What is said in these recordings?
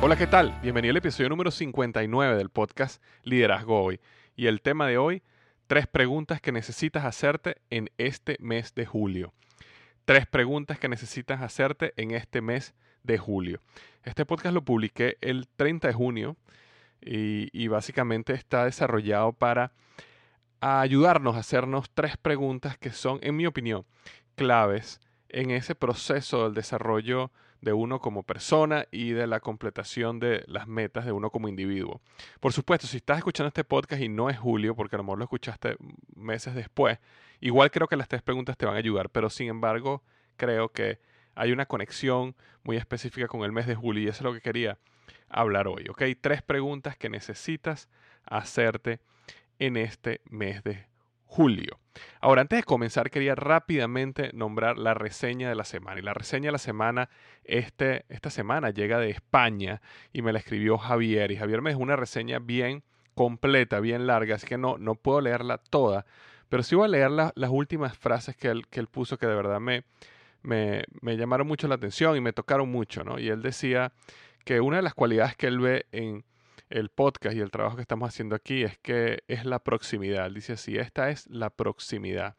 Hola, ¿qué tal? Bienvenido al episodio número 59 del podcast Liderazgo Hoy. Y el tema de hoy, tres preguntas que necesitas hacerte en este mes de julio. Tres preguntas que necesitas hacerte en este mes de julio. Este podcast lo publiqué el 30 de junio y, y básicamente está desarrollado para ayudarnos a hacernos tres preguntas que son, en mi opinión, claves en ese proceso del desarrollo de uno como persona y de la completación de las metas de uno como individuo. Por supuesto, si estás escuchando este podcast y no es Julio, porque a lo mejor lo escuchaste meses después, igual creo que las tres preguntas te van a ayudar, pero sin embargo creo que hay una conexión muy específica con el mes de julio y eso es lo que quería hablar hoy, ¿ok? Tres preguntas que necesitas hacerte en este mes de julio. Ahora, antes de comenzar, quería rápidamente nombrar la reseña de la semana. Y la reseña de la semana, este, esta semana llega de España y me la escribió Javier. Y Javier me dejó una reseña bien completa, bien larga, así que no, no puedo leerla toda, pero sí voy a leer las últimas frases que él, que él puso que de verdad me, me, me llamaron mucho la atención y me tocaron mucho, ¿no? Y él decía que una de las cualidades que él ve en el podcast y el trabajo que estamos haciendo aquí es que es la proximidad. dice así, esta es la proximidad.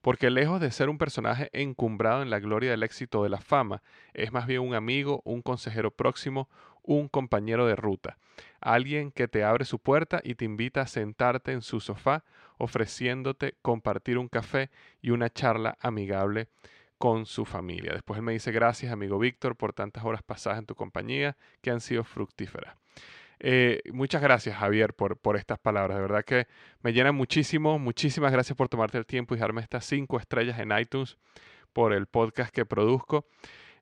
Porque lejos de ser un personaje encumbrado en la gloria del éxito de la fama, es más bien un amigo, un consejero próximo, un compañero de ruta. Alguien que te abre su puerta y te invita a sentarte en su sofá, ofreciéndote compartir un café y una charla amigable con su familia. Después él me dice gracias amigo Víctor por tantas horas pasadas en tu compañía que han sido fructíferas. Eh, muchas gracias, Javier, por, por estas palabras. De verdad que me llenan muchísimo. Muchísimas gracias por tomarte el tiempo y dejarme estas cinco estrellas en iTunes por el podcast que produzco.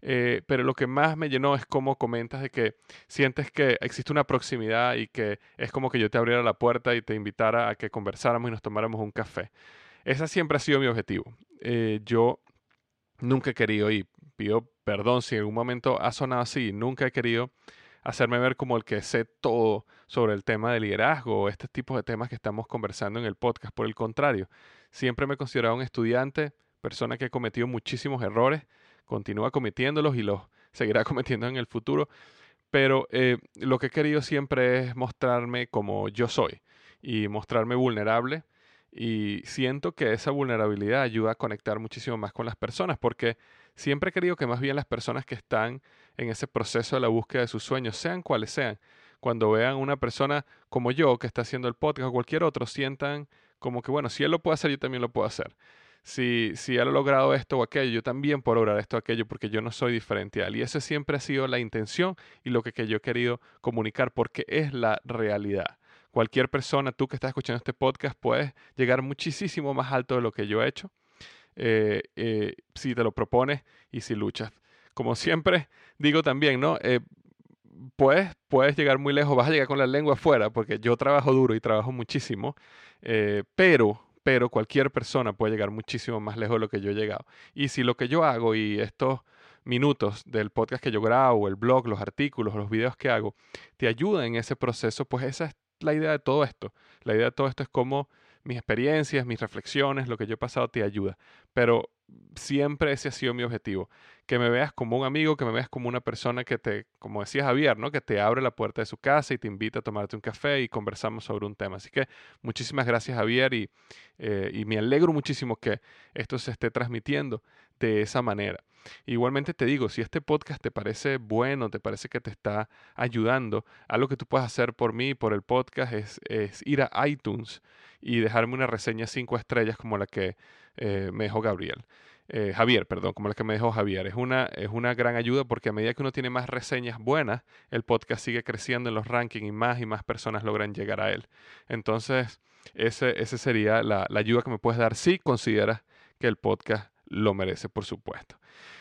Eh, pero lo que más me llenó es cómo comentas de que sientes que existe una proximidad y que es como que yo te abriera la puerta y te invitara a que conversáramos y nos tomáramos un café. Ese siempre ha sido mi objetivo. Eh, yo nunca he querido, y pido perdón si en algún momento ha sonado así, nunca he querido hacerme ver como el que sé todo sobre el tema de liderazgo o este tipo de temas que estamos conversando en el podcast. Por el contrario, siempre me he considerado un estudiante, persona que ha cometido muchísimos errores, continúa cometiéndolos y los seguirá cometiendo en el futuro, pero eh, lo que he querido siempre es mostrarme como yo soy y mostrarme vulnerable y siento que esa vulnerabilidad ayuda a conectar muchísimo más con las personas porque siempre he querido que más bien las personas que están en ese proceso de la búsqueda de sus sueños, sean cuales sean, cuando vean una persona como yo que está haciendo el podcast o cualquier otro, sientan como que, bueno, si él lo puede hacer, yo también lo puedo hacer. Si, si él ha logrado esto o aquello, yo también puedo lograr esto o aquello porque yo no soy diferente a él. Y esa siempre ha sido la intención y lo que, que yo he querido comunicar porque es la realidad. Cualquier persona, tú que estás escuchando este podcast, puedes llegar muchísimo más alto de lo que yo he hecho eh, eh, si te lo propones y si luchas como siempre digo también, ¿no? Eh, puedes, puedes llegar muy lejos, vas a llegar con la lengua afuera, porque yo trabajo duro y trabajo muchísimo, eh, pero, pero cualquier persona puede llegar muchísimo más lejos de lo que yo he llegado. Y si lo que yo hago y estos minutos del podcast que yo grabo, el blog, los artículos, los videos que hago, te ayudan en ese proceso, pues esa es la idea de todo esto. La idea de todo esto es cómo mis experiencias, mis reflexiones, lo que yo he pasado te ayuda. Pero siempre ese ha sido mi objetivo. Que me veas como un amigo, que me veas como una persona que te, como decía Javier, ¿no? Que te abre la puerta de su casa y te invita a tomarte un café y conversamos sobre un tema. Así que muchísimas gracias Javier y, eh, y me alegro muchísimo que esto se esté transmitiendo de esa manera. Igualmente te digo, si este podcast te parece bueno, te parece que te está ayudando, algo que tú puedes hacer por mí, por el podcast, es, es ir a iTunes y dejarme una reseña cinco estrellas como la que eh, me dejó Gabriel. Eh, Javier, perdón, como la que me dejó Javier. Es una, es una gran ayuda porque a medida que uno tiene más reseñas buenas, el podcast sigue creciendo en los rankings y más y más personas logran llegar a él. Entonces, ese, ese sería la, la ayuda que me puedes dar si consideras que el podcast lo merece, por supuesto.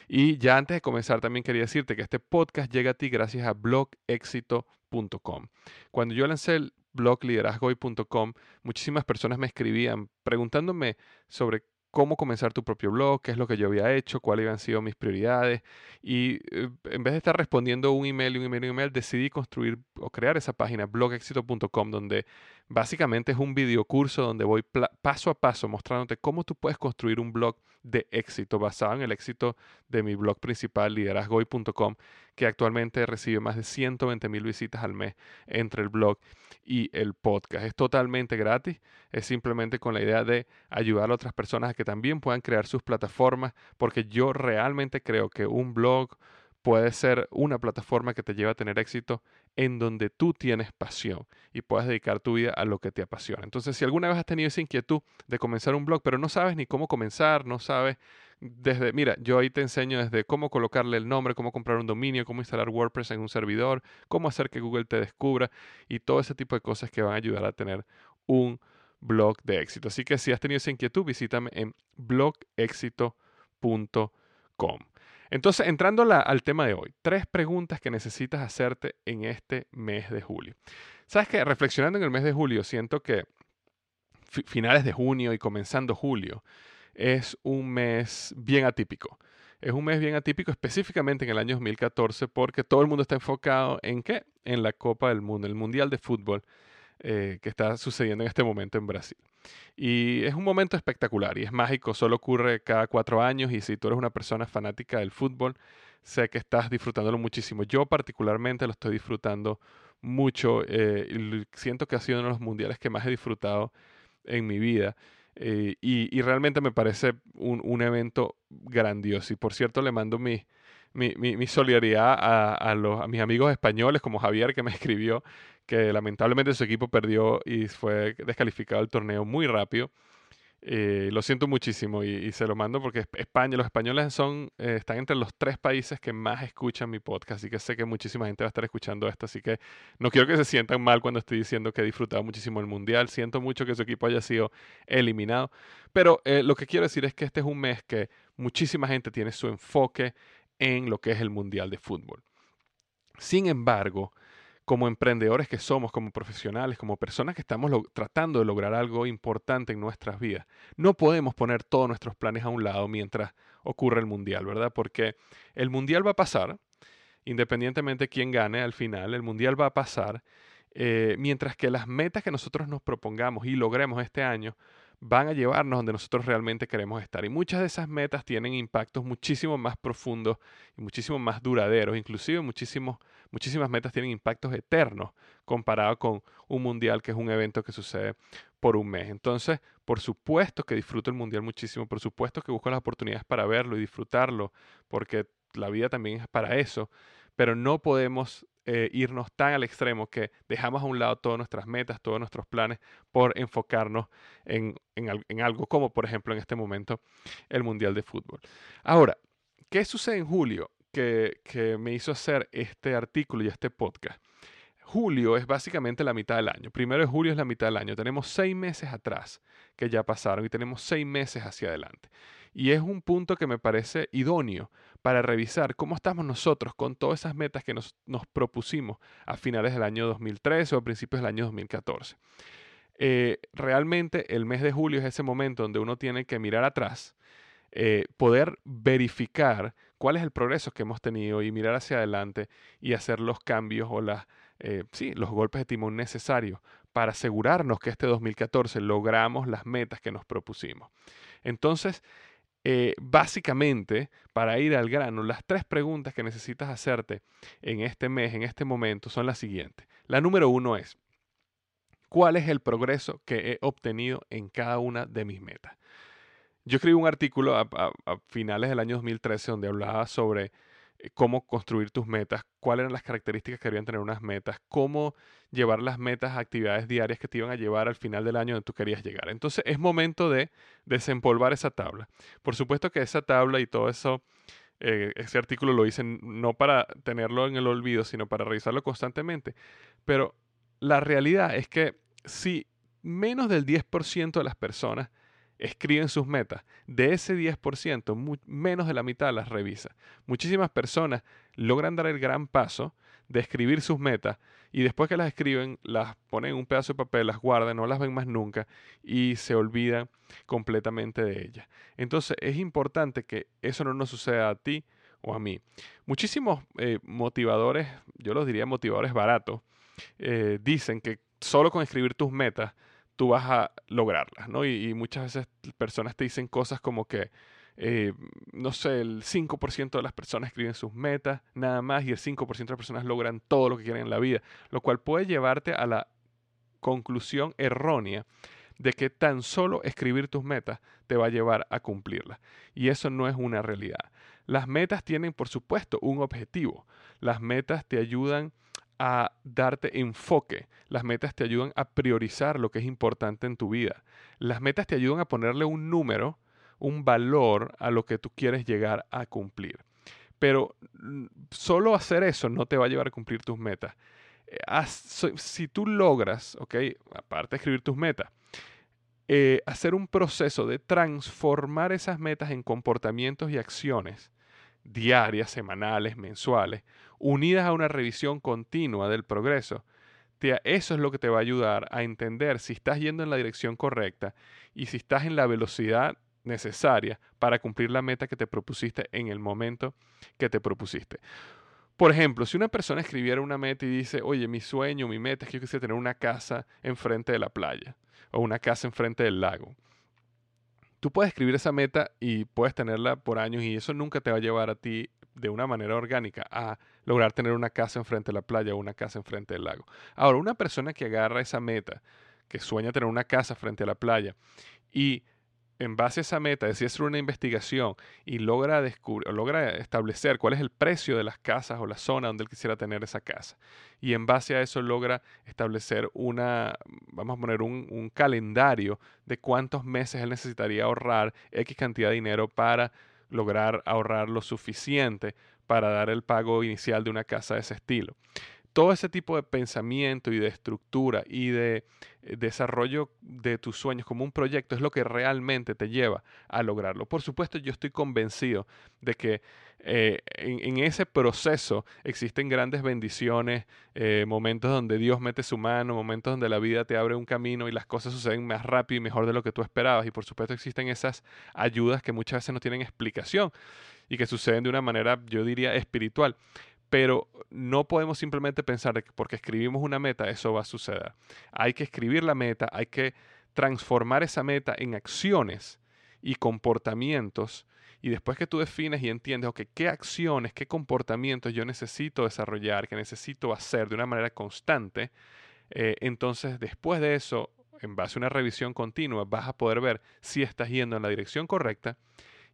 Y ya antes de comenzar, también quería decirte que este podcast llega a ti gracias a blogexito.com. Cuando yo lancé el blog liderazgoy.com, muchísimas personas me escribían preguntándome sobre cómo comenzar tu propio blog, qué es lo que yo había hecho, cuáles habían sido mis prioridades. Y eh, en vez de estar respondiendo un email, un email, un email, decidí construir o crear esa página blogexito.com donde básicamente es un video curso donde voy paso a paso mostrándote cómo tú puedes construir un blog de éxito basado en el éxito de mi blog principal liderazgoy.com que actualmente recibe más de 120 mil visitas al mes entre el blog y el podcast. Es totalmente gratis, es simplemente con la idea de ayudar a otras personas a que también puedan crear sus plataformas, porque yo realmente creo que un blog puede ser una plataforma que te lleva a tener éxito en donde tú tienes pasión y puedas dedicar tu vida a lo que te apasiona. Entonces, si alguna vez has tenido esa inquietud de comenzar un blog, pero no sabes ni cómo comenzar, no sabes desde, mira, yo ahí te enseño desde cómo colocarle el nombre, cómo comprar un dominio, cómo instalar WordPress en un servidor, cómo hacer que Google te descubra y todo ese tipo de cosas que van a ayudar a tener un blog de éxito. Así que si has tenido esa inquietud, visítame en blogexito.com. Entonces, entrando al tema de hoy, tres preguntas que necesitas hacerte en este mes de julio. Sabes que reflexionando en el mes de julio, siento que finales de junio y comenzando julio, es un mes bien atípico. Es un mes bien atípico específicamente en el año 2014 porque todo el mundo está enfocado en qué? En la Copa del Mundo, el Mundial de Fútbol eh, que está sucediendo en este momento en Brasil. Y es un momento espectacular y es mágico, solo ocurre cada cuatro años y si tú eres una persona fanática del fútbol, sé que estás disfrutándolo muchísimo. Yo particularmente lo estoy disfrutando mucho eh, siento que ha sido uno de los mundiales que más he disfrutado en mi vida. Eh, y, realmente me parece un, evento grandioso. Y por cierto, le mando mi, mi, solidaridad a, a, los, a mis amigos españoles, como Javier, que me escribió que lamentablemente su equipo perdió y fue descalificado el torneo muy rápido. Eh, lo siento muchísimo y, se lo mando porque España, los españoles son, eh, están entre los tres países que más escuchan mi podcast, así que sé que muchísima gente va a estar escuchando esto, así que no quiero que se sientan mal cuando estoy diciendo que he disfrutado muchísimo el Mundial, siento mucho que su equipo haya sido eliminado, pero eh, lo que quiero decir es que este es un mes que muchísima gente tiene su enfoque en lo que es el Mundial de Fútbol. Sin embargo, como emprendedores que somos, como profesionales, como personas que estamos tratando de lograr algo importante en nuestras vidas, no podemos poner todos nuestros planes a un lado mientras ocurre el mundial, ¿verdad? Porque el mundial va a pasar, independientemente de quién gane al final, el mundial va a pasar, eh, mientras que las metas que nosotros nos propongamos y logremos este año van a llevarnos donde nosotros realmente queremos estar. Y muchas de esas metas tienen impactos muchísimo más profundos y muchísimo más duraderos. Inclusive muchísimos, muchísimas metas tienen impactos eternos comparado con un mundial que es un evento que sucede por un mes. Entonces, por supuesto que disfruto el mundial muchísimo, por supuesto que busco las oportunidades para verlo y disfrutarlo, porque la vida también es para eso, pero no podemos eh, irnos tan al extremo que dejamos a un lado todas nuestras metas, todos nuestros planes por enfocarnos en, algo como, por ejemplo, en este momento, el Mundial de Fútbol. Ahora, ¿qué sucede en julio que, que me hizo hacer este artículo y este podcast? Julio es básicamente la mitad del año. Primero de julio es la mitad del año. Tenemos seis meses atrás que ya pasaron y tenemos seis meses hacia adelante. Y es un punto que me parece idóneo para revisar cómo estamos nosotros con todas esas metas que nos, propusimos a finales del año 2013 o a principios del año 2014. Eh, realmente el mes de julio es ese momento donde uno tiene que mirar atrás, eh, poder verificar cuál es el progreso que hemos tenido y mirar hacia adelante y hacer los cambios o las, eh, sí, los golpes de timón necesarios para asegurarnos que este 2014 logramos las metas que nos propusimos. Entonces, eh, básicamente, para ir al grano, las tres preguntas que necesitas hacerte en este mes, en este momento, son las siguientes. La número uno es, ¿cuál es el progreso que he obtenido en cada una de mis metas? Yo escribí un artículo a, finales del año 2013 donde hablaba sobre cómo construir tus metas, cuáles eran las características que deberían tener unas metas, cómo llevar las metas a actividades diarias que te iban a llevar al final del año donde tú querías llegar. Entonces es momento de desempolvar esa tabla. Por supuesto que esa tabla y todo eso, eh, ese artículo lo hice no para tenerlo en el olvido, sino para revisarlo constantemente. Pero la realidad es que si menos del 10% de las personas escriben sus metas. De ese 10%, menos de la mitad las revisa. Muchísimas personas logran dar el gran paso de escribir sus metas y después que las escriben, las ponen en un pedazo de papel, las guardan, no las ven más nunca y se olvidan completamente de ellas. Entonces es importante que eso no nos suceda a ti o a mí. Muchísimos eh, motivadores, yo los diría motivadores baratos, eh, dicen que solo con escribir tus metas tú vas a lograrlas, ¿no? Y, muchas veces personas te dicen cosas como que, eh, no sé, el 5% de las personas escriben sus metas, nada más, y el 5% de las personas logran todo lo que quieren en la vida, lo cual puede llevarte a la conclusión errónea de que tan solo escribir tus metas te va a llevar a cumplirlas. Y eso no es una realidad. Las metas tienen, por supuesto, un objetivo. Las metas te ayudan a darte enfoque. Las metas te ayudan a priorizar lo que es importante en tu vida. Las metas te ayudan a ponerle un número, un valor a lo que tú quieres llegar a cumplir. Pero mm, solo hacer eso no te va a llevar a cumplir tus metas. Eh, si tú logras, ok, aparte de escribir tus metas, eh, hacer un proceso de transformar esas metas en comportamientos y acciones diarias, semanales, mensuales, unidas a una revisión continua del progreso, eso es lo que te va a ayudar a entender si estás yendo en la dirección correcta y si estás en la velocidad necesaria para cumplir la meta que te propusiste en el momento que te propusiste. Por ejemplo, si una persona escribiera una meta y dice, oye, mi sueño, mi meta es que yo quisiera tener una casa enfrente de la playa o una casa enfrente del lago. Tú puedes escribir esa meta y puedes tenerla por años y eso nunca te va a llevar a ti de una manera orgánica a lograr tener una casa enfrente de la playa o una casa enfrente del lago. Ahora, una persona que agarra esa meta, que sueña tener una casa frente a la playa y en base a esa meta decide hacer una investigación y logra descubrir, logra establecer cuál es el precio de las casas o la zona donde él quisiera tener esa casa. Y en base a eso logra establecer una, vamos a poner un, un calendario de cuántos meses él necesitaría ahorrar X cantidad de dinero para lograr ahorrar lo suficiente para dar el pago inicial de una casa de ese estilo. Todo ese tipo de pensamiento y de estructura y de eh, desarrollo de tus sueños como un proyecto es lo que realmente te lleva a lograrlo. Por supuesto, yo estoy convencido de que eh, en, ese proceso existen grandes bendiciones, eh, momentos donde Dios mete su mano, momentos donde la vida te abre un camino y las cosas suceden más rápido y mejor de lo que tú esperabas. Y por supuesto existen esas ayudas que muchas veces no tienen explicación y que suceden de una manera, yo diría, espiritual. Pero no podemos simplemente pensar que porque escribimos una meta eso va a suceder. Hay que escribir la meta, hay que transformar esa meta en acciones y comportamientos y después que tú defines y entiendes, qué acciones, qué comportamientos yo necesito desarrollar, que necesito hacer de una manera constante, eh, entonces después de eso, en base a una revisión continua, vas a poder ver si estás yendo en la dirección correcta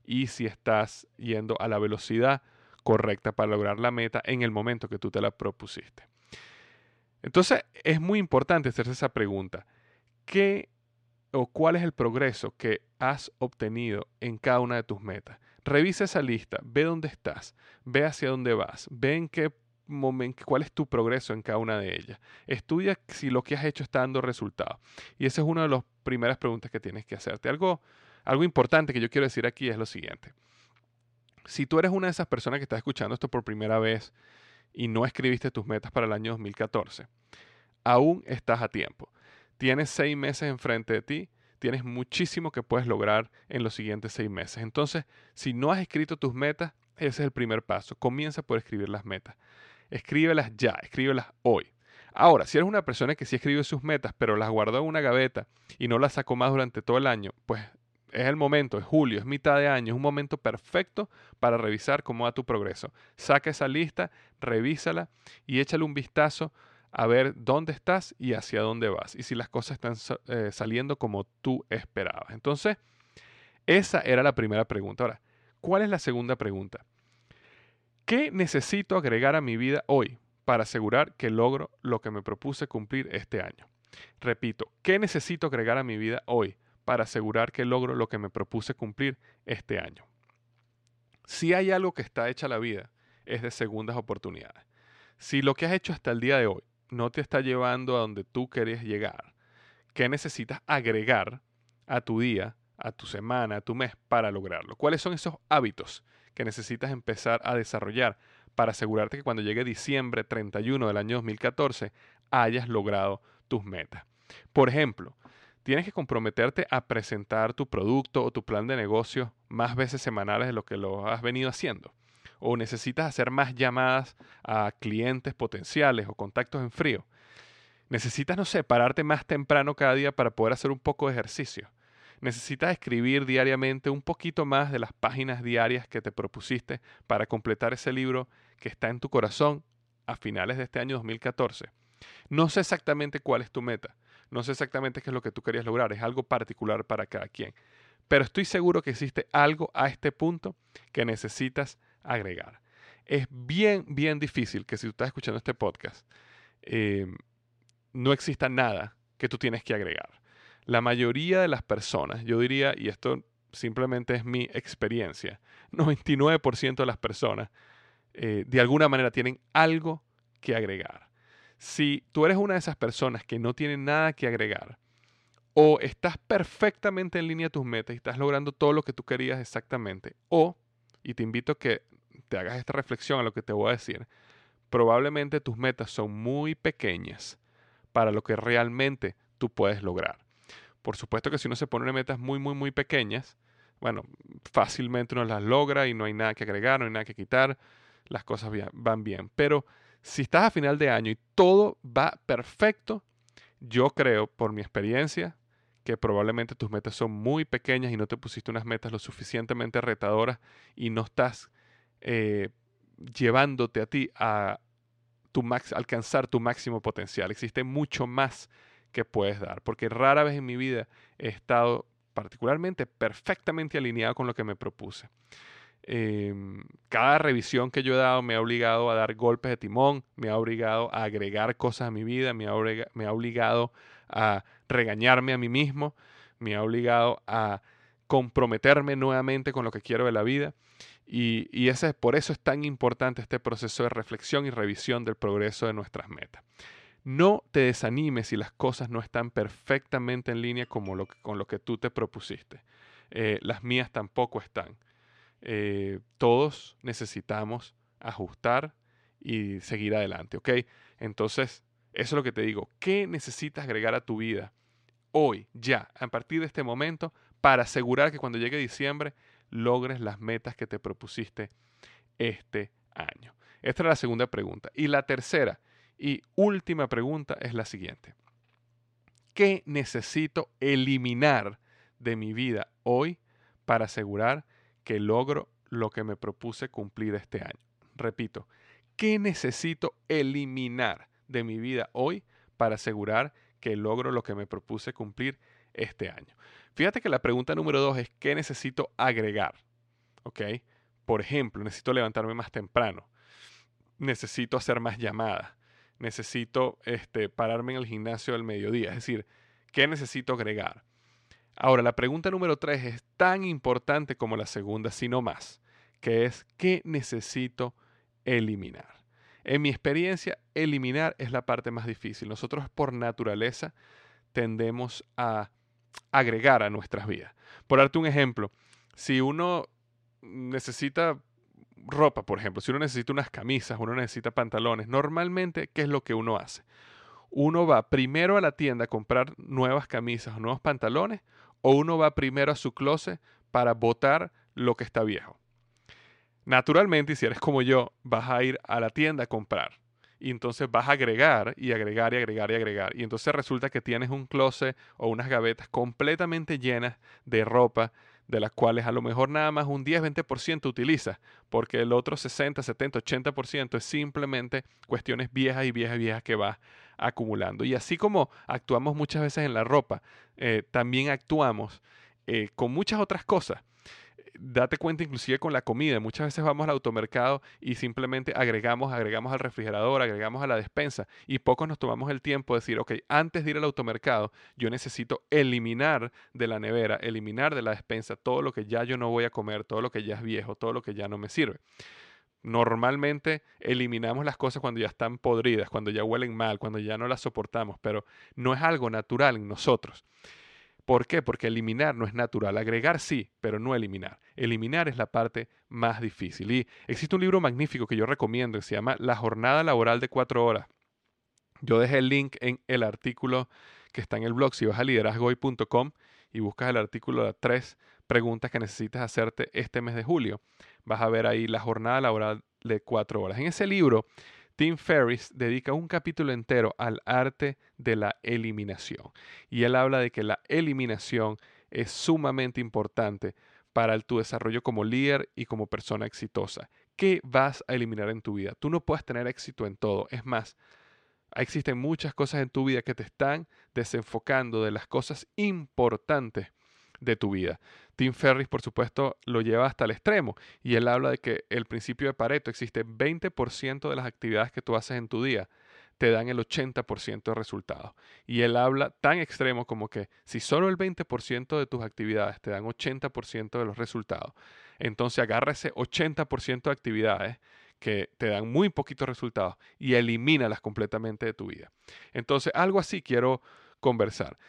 y si estás yendo a la velocidad correcta para lograr la meta en el momento que tú te la propusiste. Entonces es muy importante hacerse esa pregunta. ¿Qué o cuál es el progreso que has obtenido en cada una de tus metas. Revisa esa lista, ve dónde estás, ve hacia dónde vas, ve en qué momento, cuál es tu progreso en cada una de ellas. Estudia si lo que has hecho está dando resultados. Y esa es una de las primeras preguntas que tienes que hacerte. Algo, algo importante que yo quiero decir aquí es lo siguiente. Si tú eres una de esas personas que está escuchando esto por primera vez y no escribiste tus metas para el año 2014, aún estás a tiempo. Tienes seis meses enfrente de ti, tienes muchísimo que puedes lograr en los siguientes seis meses. Entonces, si no has escrito tus metas, ese es el primer paso. Comienza por escribir las metas. Escríbelas ya, escríbelas hoy. Ahora, si eres una persona que sí escribe sus metas, pero las guardó en una gaveta y no las sacó más durante todo el año, pues es el momento, es julio, es mitad de año, es un momento perfecto para revisar cómo va tu progreso. Saca esa lista, revísala y échale un vistazo a ver dónde estás y hacia dónde vas y si las cosas están eh, saliendo como tú esperabas. Entonces, esa era la primera pregunta. Ahora, ¿cuál es la segunda pregunta? ¿Qué necesito agregar a mi vida hoy para asegurar que logro lo que me propuse cumplir este año? Repito, ¿qué necesito agregar a mi vida hoy para asegurar que logro lo que me propuse cumplir este año. Si hay algo que está hecha la vida, es de segundas oportunidades. Si lo que has hecho hasta el día de hoy no te está llevando a donde tú querías llegar, ¿qué necesitas agregar a tu día, a tu semana, a tu mes para lograrlo? ¿Cuáles son esos hábitos que necesitas empezar a desarrollar para asegurarte que cuando llegue diciembre 31 del año 2014 hayas logrado tus metas? Por ejemplo, tienes que comprometerte a presentar tu producto o tu plan de negocio más veces semanales de lo que lo has venido haciendo. O necesitas hacer más llamadas a clientes potenciales o contactos en frío. Necesitas, no sé, pararte más temprano cada día para poder hacer un poco de ejercicio. Necesitas escribir diariamente un poquito más de las páginas diarias que te propusiste para completar ese libro que está en tu corazón a finales de este año 2014. No sé exactamente cuál es tu meta, no sé exactamente qué es lo que tú querías lograr, es algo particular para cada quien. Pero estoy seguro que existe algo a este punto que necesitas agregar. Es bien, bien difícil que si tú estás escuchando este podcast, eh, no exista nada que tú tienes que agregar. La mayoría de las personas, yo diría, y esto simplemente es mi experiencia, 99% de las personas eh, de alguna manera tienen algo que agregar. Si tú eres una de esas personas que no tiene nada que agregar, o estás perfectamente en línea a tus metas y estás logrando todo lo que tú querías exactamente, o, y te invito a que te hagas esta reflexión a lo que te voy a decir, probablemente tus metas son muy pequeñas para lo que realmente tú puedes lograr. Por supuesto que si uno se pone metas muy, muy, muy pequeñas, bueno, fácilmente uno las logra y no hay nada que agregar, no hay nada que quitar, las cosas van bien. Pero si estás a final de año y todo va perfecto, yo creo, por mi experiencia, que probablemente tus metas son muy pequeñas y no te pusiste unas metas lo suficientemente retadoras y no estás eh, llevándote a ti a tu max, alcanzar tu máximo potencial. Existe mucho más que puedes dar, porque rara vez en mi vida he estado particularmente perfectamente alineado con lo que me propuse. Em, cada revisión que yo he dado me ha obligado a dar golpes de timón, me ha obligado a agregar cosas a mi vida, me ha, obligado a regañarme a mí mismo, me ha obligado a comprometerme nuevamente con lo que quiero de la vida. Y, y ese, por eso es tan importante este proceso de reflexión y revisión del progreso de nuestras metas. No te desanimes si las cosas no están perfectamente en línea como lo, con lo que tú te propusiste. Eh, las mías tampoco están. Eh, todos necesitamos ajustar y seguir adelante, ¿ok? Entonces, eso es lo que te digo. ¿Qué necesitas agregar a tu vida hoy, ya, a partir de este momento, para asegurar que cuando llegue diciembre logres las metas que te propusiste este año? Esta es la segunda pregunta. Y la tercera y última pregunta es la siguiente. ¿Qué necesito eliminar de mi vida hoy para asegurar que logro lo que me propuse cumplir este año. Repito, ¿qué necesito eliminar de mi vida hoy para asegurar que logro lo que me propuse cumplir este año? Fíjate que la pregunta número dos es ¿qué necesito agregar? ¿Ok? Por ejemplo, necesito levantarme más temprano. Necesito hacer más llamadas. Necesito este, pararme en el gimnasio al mediodía. Es decir, ¿qué necesito agregar? Ahora, la pregunta número tres es tan importante como la segunda, sino más, que es ¿qué necesito eliminar? En mi experiencia, eliminar es la parte más difícil. Nosotros por naturaleza tendemos a agregar a nuestras vidas. Por darte un ejemplo, si uno necesita ropa, por ejemplo, si uno necesita unas camisas, uno necesita pantalones, normalmente, ¿qué es lo que uno hace? Uno va primero a la tienda a comprar nuevas camisas o nuevos pantalones, o uno va primero a su closet para botar lo que está viejo. Naturalmente, si eres como yo, vas a ir a la tienda a comprar. Y entonces vas a agregar y agregar y agregar y agregar. Y entonces resulta que tienes un closet o unas gavetas completamente llenas de ropa de las cuales a lo mejor nada más un 10-20% utilizas, porque el otro 60, 70, 80% es simplemente cuestiones viejas y viejas y viejas que vas acumulando. Y así como actuamos muchas veces en la ropa, eh, también actuamos eh, con muchas otras cosas date cuenta inclusive con la comida. Muchas veces vamos al automercado y simplemente agregamos, agregamos al refrigerador, agregamos a la despensa y pocos nos tomamos el tiempo de decir, ok, antes de ir al automercado, yo necesito eliminar de la nevera, eliminar de la despensa todo lo que ya yo no voy a comer, todo lo que ya es viejo, todo lo que ya no me sirve. Normalmente eliminamos las cosas cuando ya están podridas, cuando ya huelen mal, cuando ya no las soportamos, pero no es algo natural en nosotros. ¿Por qué? Porque eliminar no es natural. Agregar sí, pero no eliminar. Eliminar es la parte más difícil. Y existe un libro magnífico que yo recomiendo que se llama La jornada laboral de cuatro horas. Yo dejé el link en el artículo que está en el blog. Si vas a liderazgoy.com y buscas el artículo de tres preguntas que necesitas hacerte este mes de julio, vas a ver ahí la jornada laboral de cuatro horas. En ese libro Tim Ferriss dedica un capítulo entero al arte de la eliminación. Y él habla de que la eliminación es sumamente importante para tu desarrollo como líder y como persona exitosa. ¿Qué vas a eliminar en tu vida? Tú no puedes tener éxito en todo. Es más, existen muchas cosas en tu vida que te están desenfocando de las cosas importantes de tu vida. Tim Ferris, por supuesto, lo lleva hasta el extremo y él habla de que el principio de Pareto existe 20% de las actividades que tú haces en tu día te dan el 80% de resultados. Y él habla tan extremo como que si solo el 20% de tus actividades te dan 80% de los resultados, entonces agarra ese 80% de actividades que te dan muy poquitos resultados y elimínalas completamente de tu vida. Entonces, algo así quiero conversar.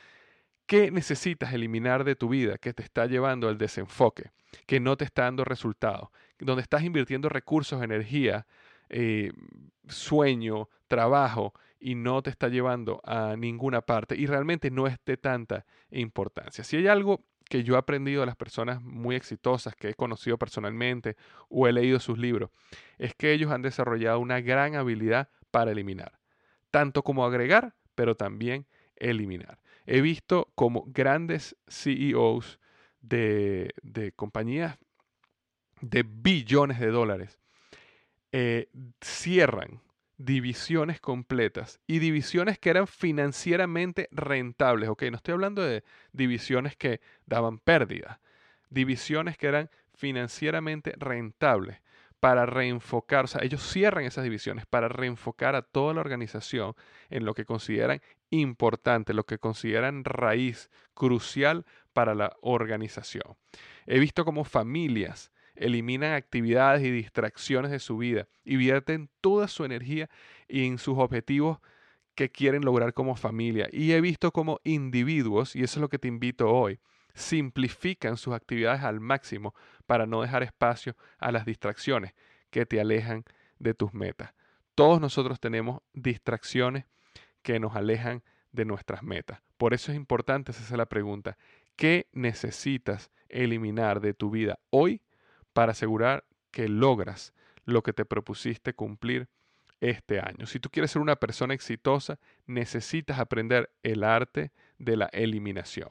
¿Qué necesitas eliminar de tu vida que te está llevando al desenfoque, que no te está dando resultados, donde estás invirtiendo recursos, energía, eh, sueño, trabajo y no te está llevando a ninguna parte y realmente no es de tanta importancia? Si hay algo que yo he aprendido de las personas muy exitosas que he conocido personalmente o he leído sus libros, es que ellos han desarrollado una gran habilidad para eliminar, tanto como agregar, pero también eliminar. He visto como grandes CEOs de, compañías de billones de dólares eh, cierran divisiones completas y divisiones que eran financieramente rentables. Ok, no estoy hablando de divisiones que daban pérdidas, divisiones que eran financieramente rentables para reenfocar, o sea, ellos cierran esas divisiones para reenfocar a toda la organización en lo que consideran importante, lo que consideran raíz crucial para la organización. He visto cómo familias eliminan actividades y distracciones de su vida y vierten toda su energía en sus objetivos que quieren lograr como familia. Y he visto cómo individuos, y eso es lo que te invito hoy, simplifican sus actividades al máximo para no dejar espacio a las distracciones que te alejan de tus metas. Todos nosotros tenemos distracciones que nos alejan de nuestras metas. Por eso es importante hacerse la pregunta, ¿qué necesitas eliminar de tu vida hoy para asegurar que logras lo que te propusiste cumplir este año? Si tú quieres ser una persona exitosa, necesitas aprender el arte de la eliminación.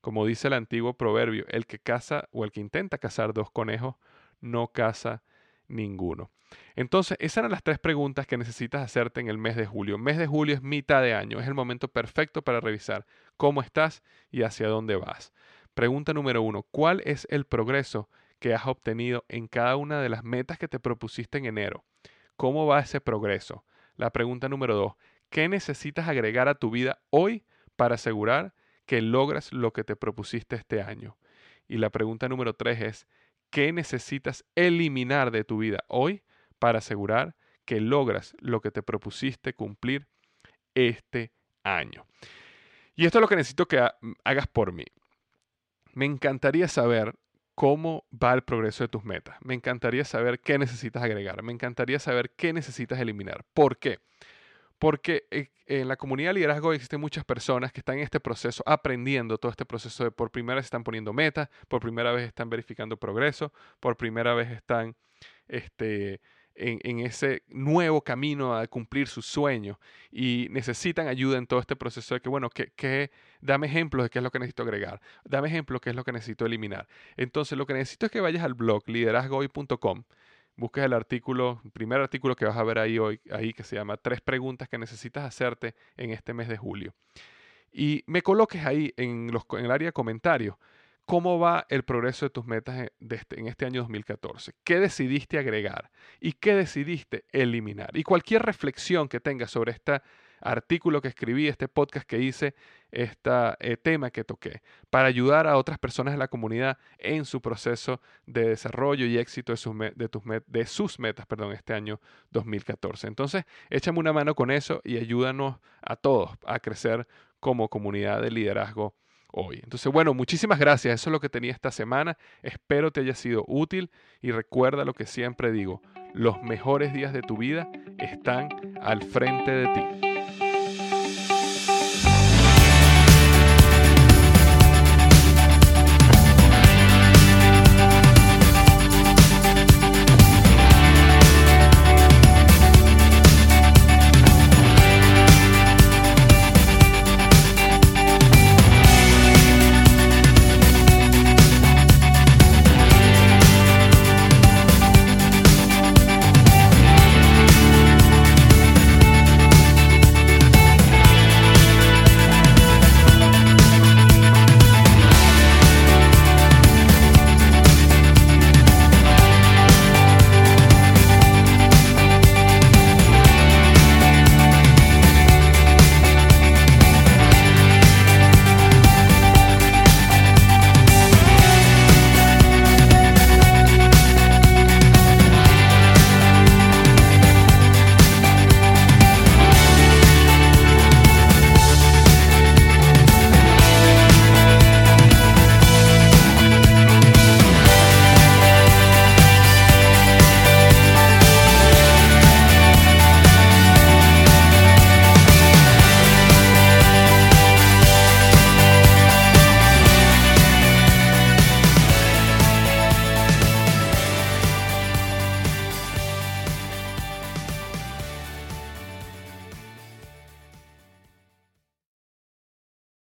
Como dice el antiguo proverbio, el que caza o el que intenta cazar dos conejos no caza ninguno. Entonces, esas eran las tres preguntas que necesitas hacerte en el mes de julio. Mes de julio es mitad de año, es el momento perfecto para revisar cómo estás y hacia dónde vas. Pregunta número uno, ¿cuál es el progreso que has obtenido en cada una de las metas que te propusiste en enero? ¿Cómo va ese progreso? La pregunta número dos, ¿qué necesitas agregar a tu vida hoy para asegurar que logras lo que te propusiste este año? Y la pregunta número tres es, ¿qué necesitas eliminar de tu vida hoy para asegurar que logras lo que te propusiste cumplir este año? Y esto es lo que necesito que hagas por mí. Me encantaría saber cómo va el progreso de tus metas. Me encantaría saber qué necesitas agregar. Me encantaría saber qué necesitas eliminar. ¿Por qué? Porque eh, en la comunidad de liderazgo existen muchas personas que están en este proceso, aprendiendo todo este proceso de por primera vez están poniendo metas, por primera vez están verificando progreso, por primera vez están este, en, ese nuevo camino a cumplir sus sueños y necesitan ayuda en todo este proceso de que, bueno, que, dame ejemplos de qué es lo que necesito agregar, dame ejemplos de qué es lo que necesito eliminar. Entonces, lo que necesito es que vayas al blog liderazgohoy.com, busques el artículo, el primer artículo que vas a ver ahí hoy, ahí que se llama Tres preguntas que necesitas hacerte en este mes de julio. Y me coloques ahí en, los, en el área de comentarios ¿Cómo va el progreso de tus metas este, en este año 2014? ¿Qué decidiste agregar? ¿Y qué decidiste eliminar? Y cualquier reflexión que tengas sobre este artículo que escribí, este podcast que hice, este tema que toqué, para ayudar a otras personas de la comunidad en su proceso de desarrollo y éxito de sus, de de sus metas perdón, este año 2014. Entonces, échame una mano con eso y ayúdanos a todos a crecer como comunidad de liderazgo hoy. Entonces, bueno, muchísimas gracias. Eso es lo que tenía esta semana. Espero te haya sido útil y recuerda lo que siempre digo. Los mejores días de tu vida están al frente de ti.